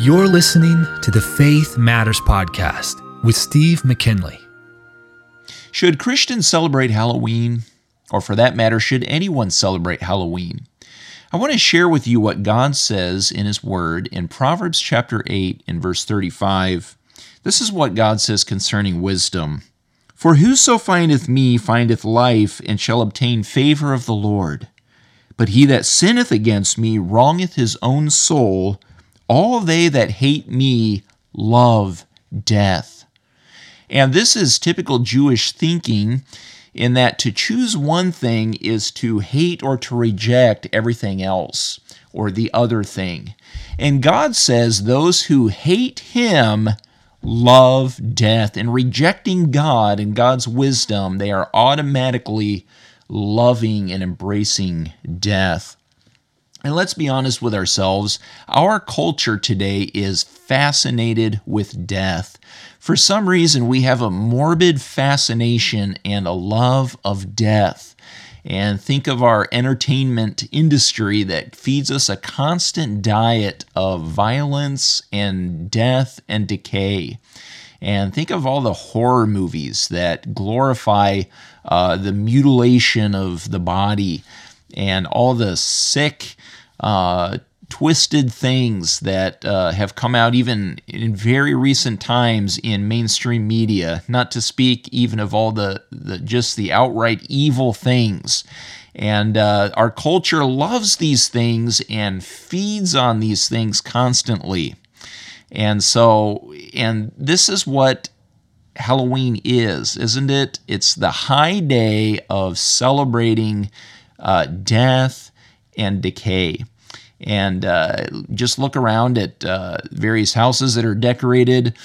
You're listening to the Faith Matters Podcast with Steve McKinley. Should Christians celebrate Halloween? Or for that matter, should anyone celebrate Halloween? I want to share with you what God says in His Word in Proverbs chapter 8 and verse 35. This is what God says concerning wisdom. For whoso findeth me findeth life and shall obtain favor of the Lord. But he that sinneth against me wrongeth his own soul. All they that hate me love death. And this is typical Jewish thinking in that to choose one thing is to hate or to reject everything else or the other thing. And God says those who hate Him love death. And rejecting God and God's wisdom, they are automatically loving and embracing death. And let's be honest with ourselves, our culture today is fascinated with death. For some reason, we have a morbid fascination and a love of death. And think of our entertainment industry that feeds us a constant diet of violence and death and decay. And think of all the horror movies that glorify uh, the mutilation of the body and all the sick, uh, twisted things that uh, have come out even in very recent times in mainstream media, not to speak even of all the, the just the outright evil things. And uh, our culture loves these things and feeds on these things constantly. And so, and this is what Halloween is, isn't it? It's the high day of celebrating uh, death and decay. And uh, just look around at uh, various houses that are decorated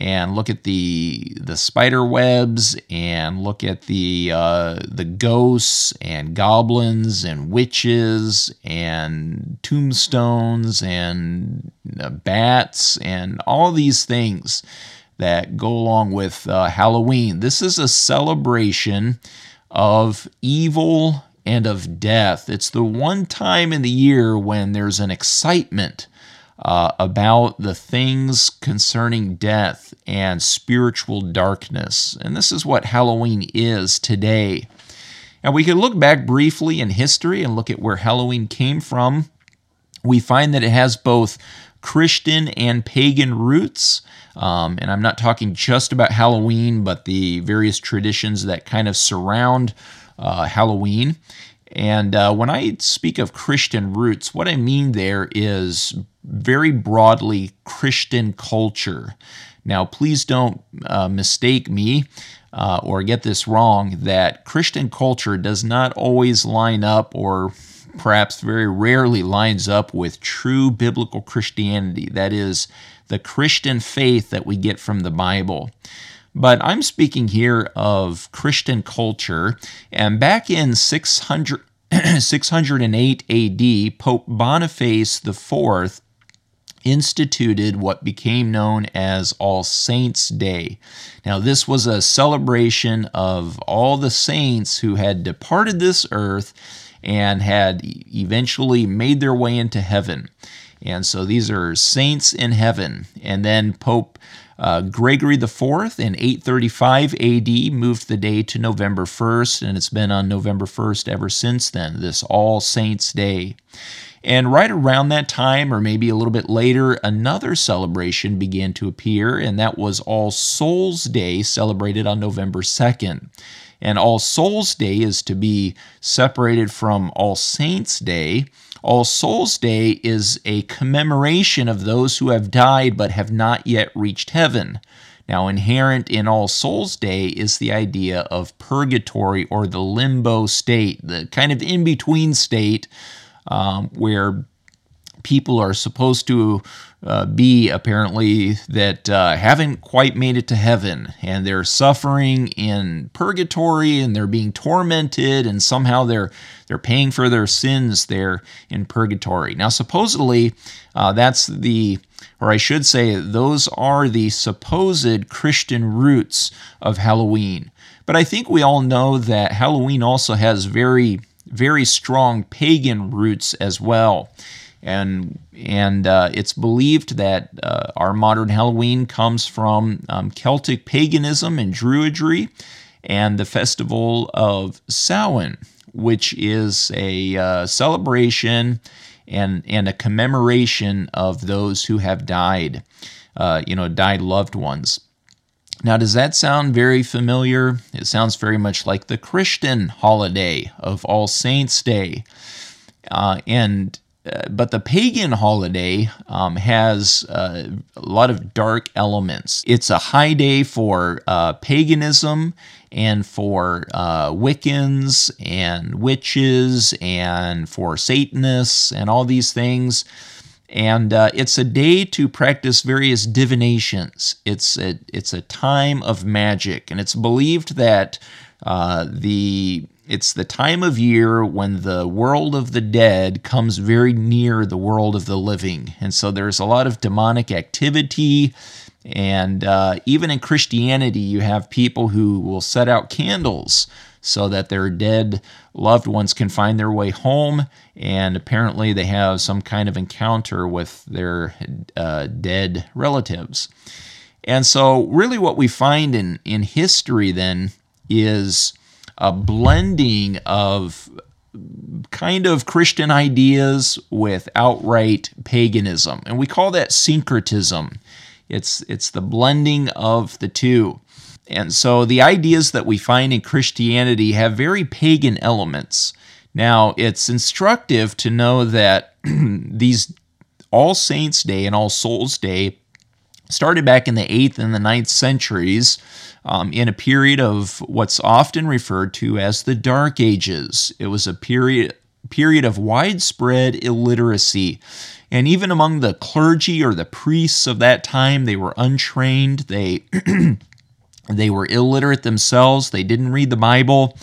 and look at the the spider webs and look at the uh, the ghosts and goblins and witches and tombstones and uh, bats and all these things that go along with uh, Halloween. This is a celebration of evil and of death. It's the one time in the year when there's an excitement uh, about the things concerning death and spiritual darkness. And this is what Halloween is today. And we can look back briefly in history and look at where Halloween came from. We find that it has both Christian and pagan roots. Um, and I'm not talking just about Halloween, but the various traditions that kind of surround uh, Halloween. And uh, when I speak of Christian roots, what I mean there is very broadly Christian culture. Now, please don't uh, mistake me uh, or get this wrong that Christian culture does not always line up or perhaps very rarely lines up with true biblical Christianity. That is, the Christian faith that we get from the Bible. But I'm speaking here of Christian culture. And back in 600, 608 AD, Pope Boniface IV instituted what became known as All Saints' Day. Now, this was a celebration of all the saints who had departed this earth and had eventually made their way into heaven. And so these are saints in heaven. And then Pope uh, Gregory IV in 835 AD moved the day to November 1st, and it's been on November 1st ever since then, this All Saints' Day. And right around that time, or maybe a little bit later, another celebration began to appear, and that was All Souls Day, celebrated on November 2nd. And All Souls Day is to be separated from All Saints Day. All Souls Day is a commemoration of those who have died but have not yet reached heaven. Now, inherent in All Souls Day is the idea of purgatory or the limbo state, the kind of in between state um, where people are supposed to uh, be apparently that uh, haven't quite made it to heaven and they're suffering in purgatory and they're being tormented and somehow they're they're paying for their sins there in purgatory. Now supposedly uh, that's the or I should say those are the supposed Christian roots of Halloween. But I think we all know that Halloween also has very very strong pagan roots as well. And and uh, it's believed that uh, our modern Halloween comes from um, Celtic paganism and Druidry, and the festival of Samhain, which is a uh, celebration and and a commemoration of those who have died, uh, you know, died loved ones. Now, does that sound very familiar? It sounds very much like the Christian holiday of All Saints' Day. Uh, and uh, but the pagan holiday um, has uh, a lot of dark elements. It's a high day for uh, paganism and for uh, Wiccans and witches and for Satanists and all these things. And uh, it's a day to practice various divinations. It's a, it's a time of magic, and it's believed that the it's the time of year when the world of the dead comes very near the world of the living. And so there's a lot of demonic activity. And uh, even in Christianity, you have people who will set out candles so that their dead loved ones can find their way home. And apparently, they have some kind of encounter with their uh, dead relatives. And so, really, what we find in, in history then is a blending of kind of Christian ideas with outright paganism. And we call that syncretism. It's, it's the blending of the two. And so the ideas that we find in Christianity have very pagan elements. Now, it's instructive to know that these All Saints' Day and All Souls' Day started back in the 8th and the 9th centuries um, in a period of what's often referred to as the Dark Ages. It was a period period of widespread illiteracy. And even among the clergy or the priests of that time, they were untrained. They they were illiterate themselves. They didn't read the Bible.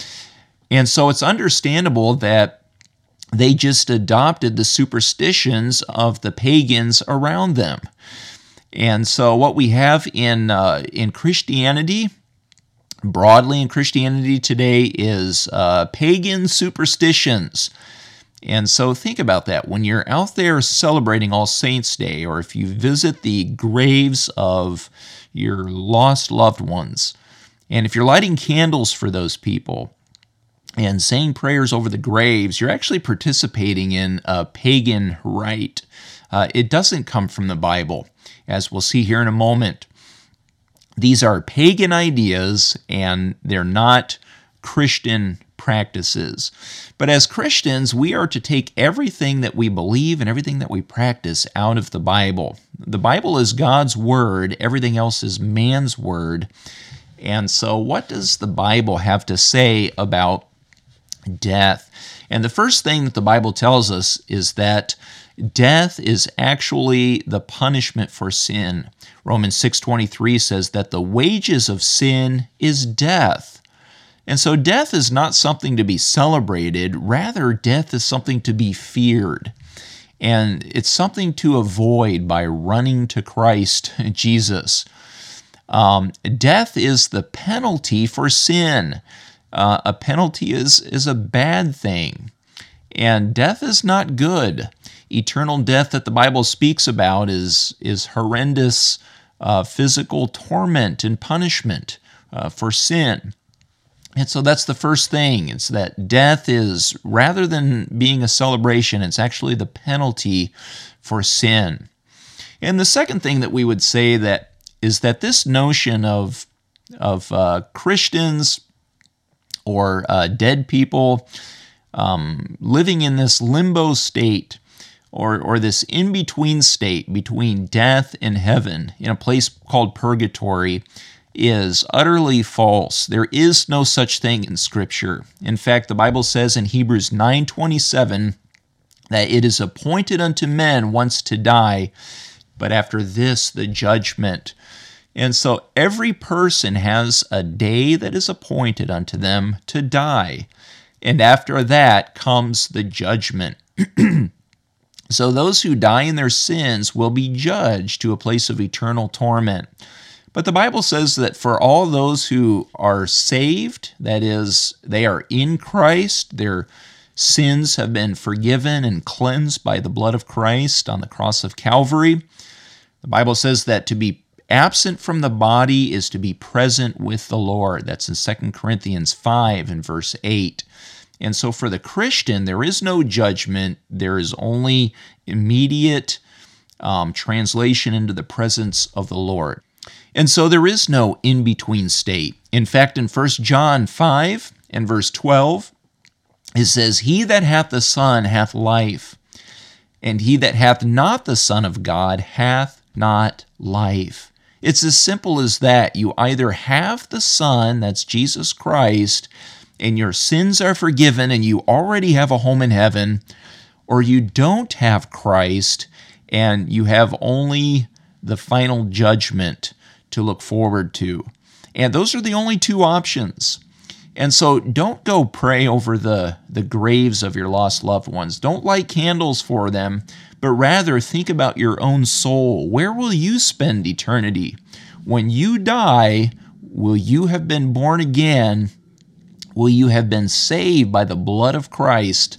And so it's understandable that they just adopted the superstitions of the pagans around them. And so, what we have in uh, in Christianity, broadly in Christianity today, is uh, pagan superstitions. And so, think about that when you're out there celebrating All Saints' Day, or if you visit the graves of your lost loved ones, and if you're lighting candles for those people and saying prayers over the graves, you're actually participating in a pagan rite. Uh, it doesn't come from the Bible as we'll see here in a moment. These are pagan ideas and they're not Christian practices. But as Christians, we are to take everything that we believe and everything that we practice out of the Bible. The Bible is God's word, everything else is man's word. And so, what does the Bible have to say about death? And the first thing that the Bible tells us is that Death is actually the punishment for sin. Romans 6:23 says that the wages of sin is death. And so death is not something to be celebrated, rather death is something to be feared. And it's something to avoid by running to Christ Jesus. Um, death is the penalty for sin. Uh, a penalty is, is a bad thing. And death is not good eternal death that the Bible speaks about is, is horrendous uh, physical torment and punishment uh, for sin. And so that's the first thing. It's that death is, rather than being a celebration, it's actually the penalty for sin. And the second thing that we would say that is that this notion of, of uh, Christians or uh, dead people um, living in this limbo state or, or this in between state between death and heaven in a place called purgatory is utterly false. There is no such thing in scripture. In fact, the Bible says in Hebrews 9:27 that it is appointed unto men once to die, but after this the judgment. And so every person has a day that is appointed unto them to die. And after that comes the judgment. So those who die in their sins will be judged to a place of eternal torment. But the Bible says that for all those who are saved, that is, they are in Christ, they're sins have been forgiven and cleansed by the blood of Christ on the cross of Calvary. The Bible says that to be absent from the body is to be present with the Lord. That's in 2 Corinthians 5 and verse 8. And so for the Christian, there is no judgment, there is only immediate um, translation into the presence of the Lord. And so there is no in between state. In fact, in 1 John 5 and verse 12, it says, He that hath the Son hath life, and he that hath not the Son of God hath not life. It's as simple as that. You either have the Son, that's Jesus Christ, and your sins are forgiven and you already have a home in heaven, or you don't have Christ and you have only the final judgment to look forward to. And those are the only two options. And so don't go pray over the, the graves of your lost loved ones. Don't light candles for them, but rather think about your own soul. Where will you spend eternity? When you die, will you have been born again? Will you have been saved by the blood of Christ?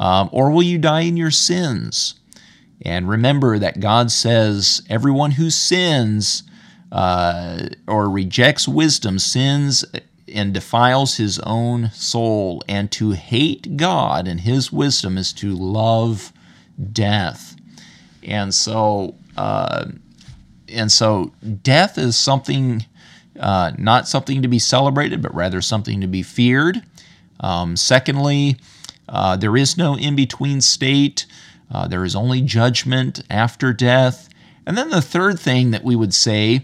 Um, or will you die in your sins? And remember that God says everyone who sins uh, or rejects wisdom sins and defiles his own soul. And to hate God and his wisdom is to love death. And so, uh, and so, death is something uh, not something to be celebrated, but rather something to be feared. Um, secondly, uh, there is no in between state. Uh, there is only judgment after death. And then the third thing that we would say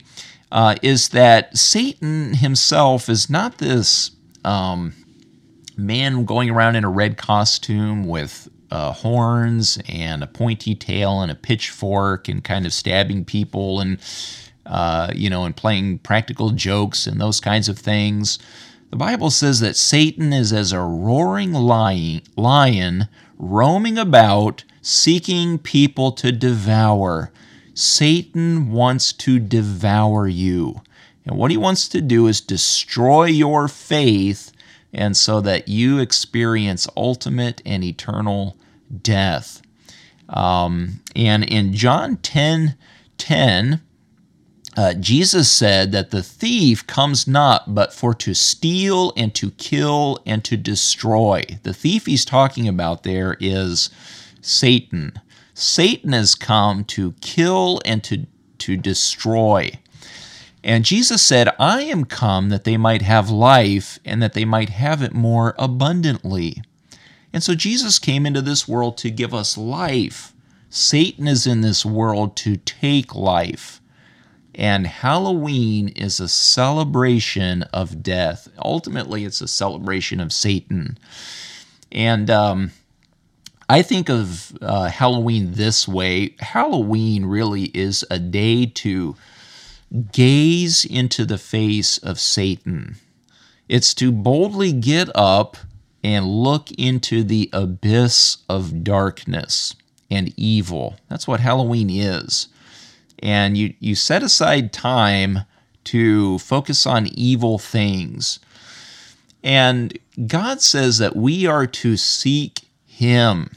uh, is that Satan himself is not this um, man going around in a red costume with uh, horns and a pointy tail and a pitchfork and kind of stabbing people and uh, you know and playing practical jokes and those kinds of things. The Bible says that Satan is as a roaring lion, lion roaming about seeking people to devour. Satan wants to devour you. And what he wants to do is destroy your faith, and so that you experience ultimate and eternal death. Um, and in John 10 10, uh, Jesus said that the thief comes not but for to steal and to kill and to destroy. The thief he's talking about there is Satan. Satan has come to kill and to, to destroy. And Jesus said, I am come that they might have life and that they might have it more abundantly. And so Jesus came into this world to give us life. Satan is in this world to take life. And Halloween is a celebration of death. Ultimately, it's a celebration of Satan. And um, I think of uh, Halloween this way Halloween really is a day to gaze into the face of Satan. It's to boldly get up and look into the abyss of darkness and evil. That's what Halloween is. And you, you set aside time to focus on evil things. And God says that we are to seek Him.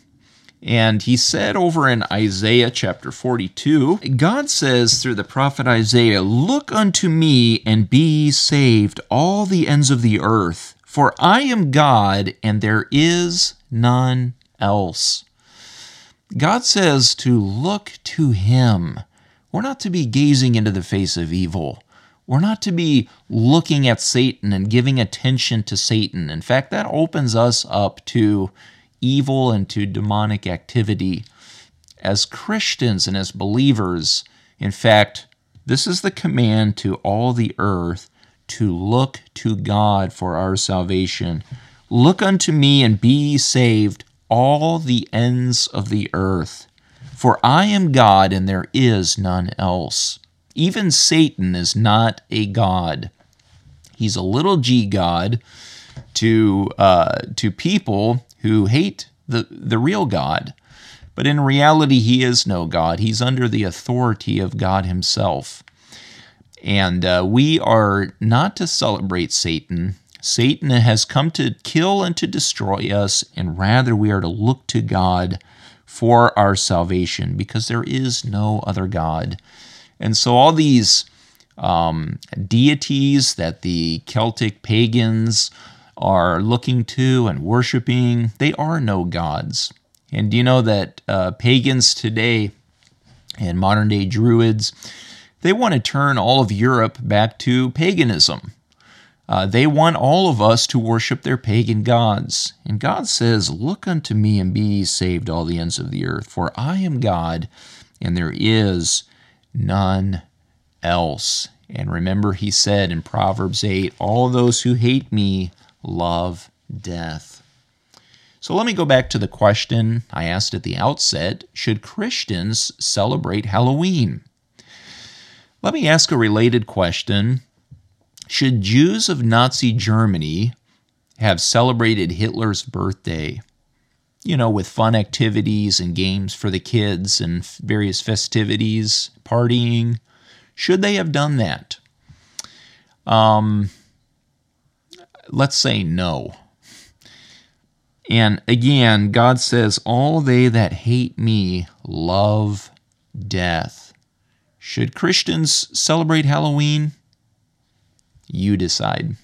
And he said over in Isaiah chapter 42, God says through the prophet Isaiah, Look unto me and be saved, all the ends of the earth, for I am God and there is none else. God says to look to him. We're not to be gazing into the face of evil. We're not to be looking at Satan and giving attention to Satan. In fact, that opens us up to evil and to demonic activity. As Christians and as believers, in fact, this is the command to all the earth to look to God for our salvation. Look unto me and be saved, all the ends of the earth. For I am God and there is none else. Even Satan is not a God. He's a little g God to, uh, to people who hate the, the real God. But in reality, he is no God. He's under the authority of God himself. And uh, we are not to celebrate Satan. Satan has come to kill and to destroy us, and rather we are to look to God for our salvation because there is no other God. And so, all these um, deities that the Celtic pagans are looking to and worshiping, they are no gods. And do you know that uh, pagans today and modern day Druids, they want to turn all of Europe back to paganism. Uh, they want all of us to worship their pagan gods. And God says, Look unto me and be saved, all the ends of the earth, for I am God, and there is none else. And remember, he said in Proverbs 8, All those who hate me love death. So let me go back to the question I asked at the outset Should Christians celebrate Halloween? Let me ask a related question should Jews of Nazi Germany have celebrated Hitler's birthday? You know, with fun activities and games for the kids and various festivities, partying. Should they have done that? Um, let's say no. And again, God says, All they that hate me love death. Should Christians celebrate Halloween? You decide.